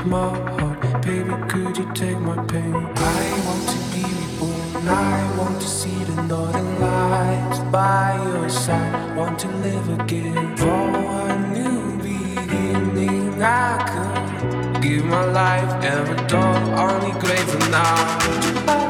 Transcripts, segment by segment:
of my heart. Baby, could you take my pain? I want to be reborn. I want to see the northern lights by your side. Want to live again for a new beginning. I could give my life every door, only grave for now.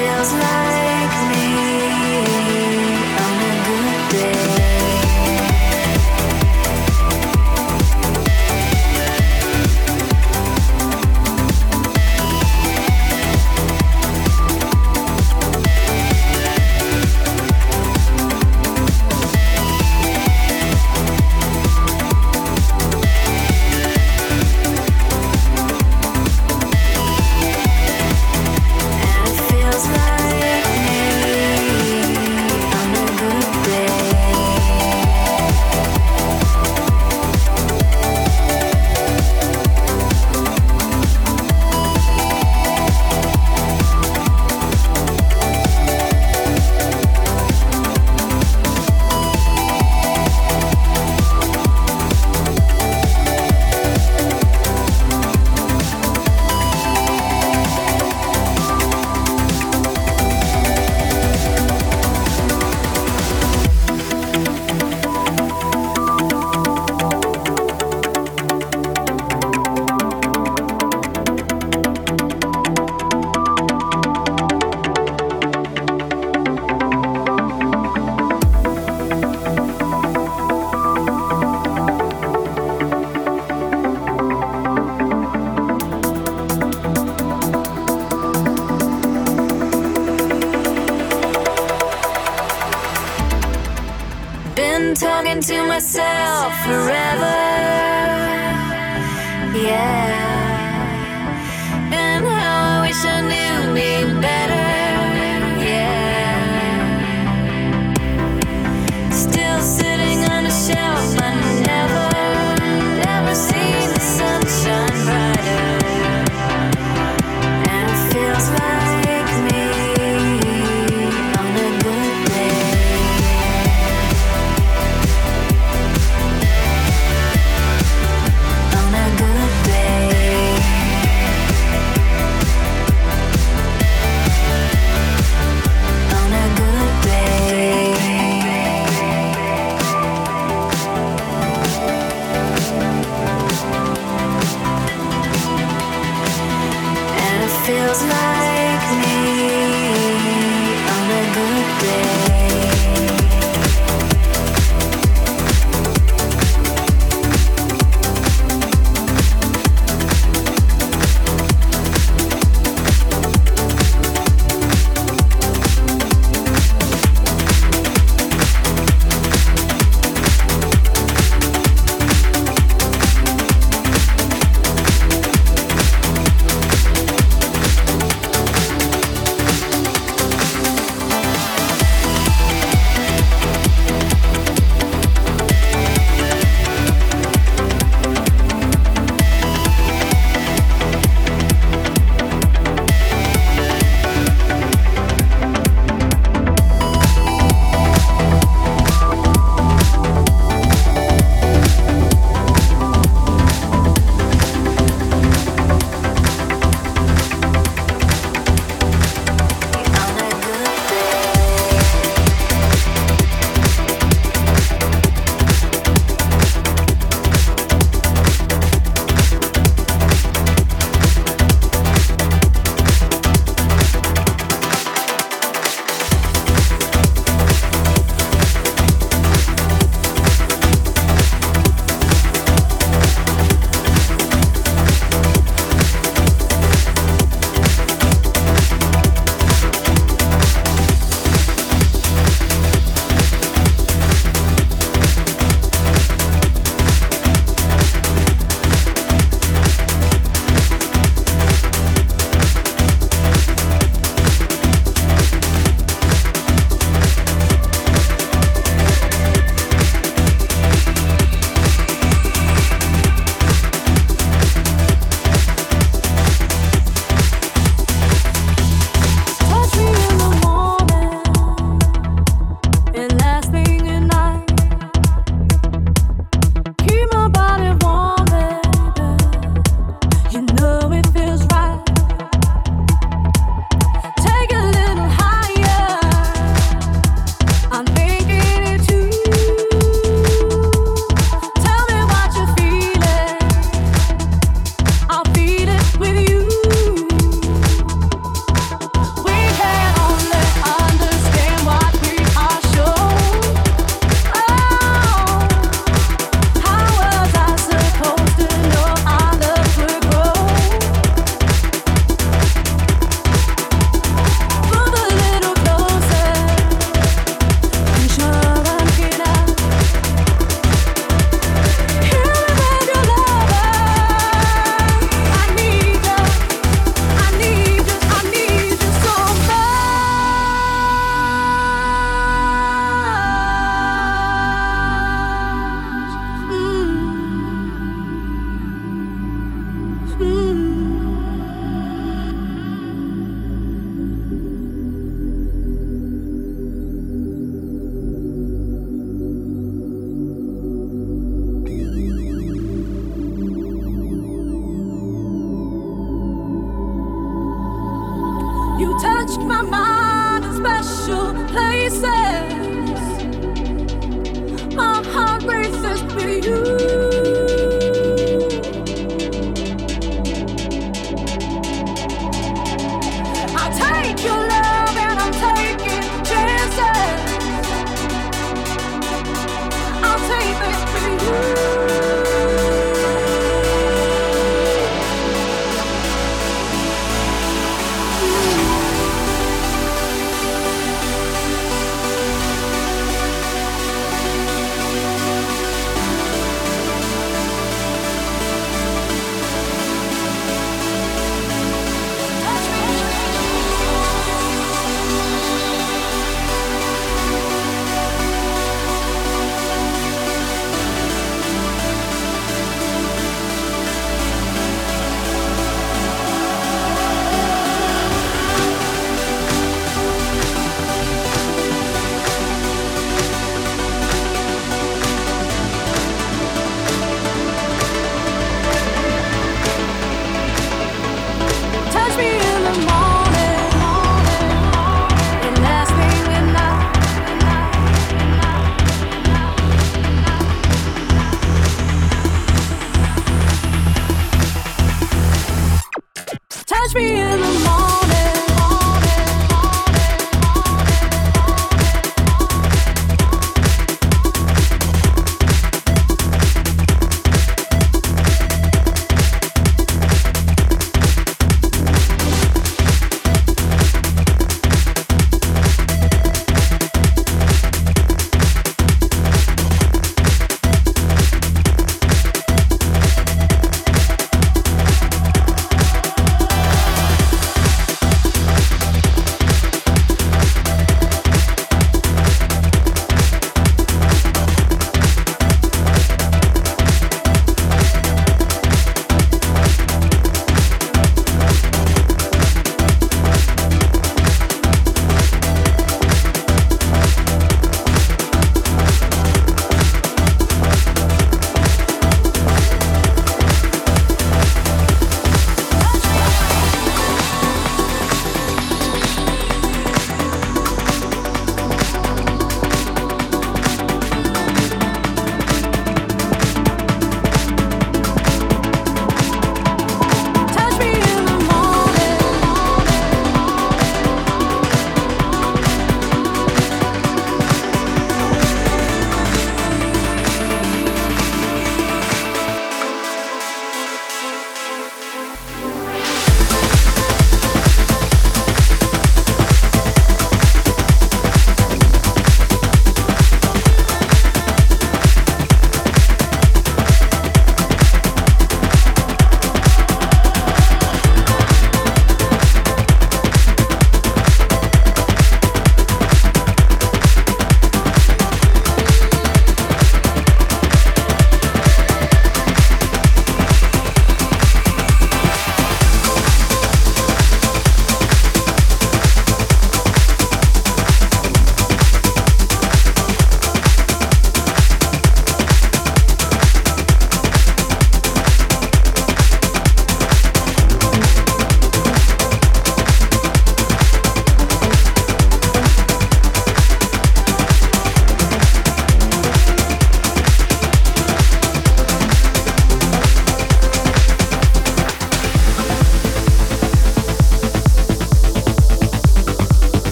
feels like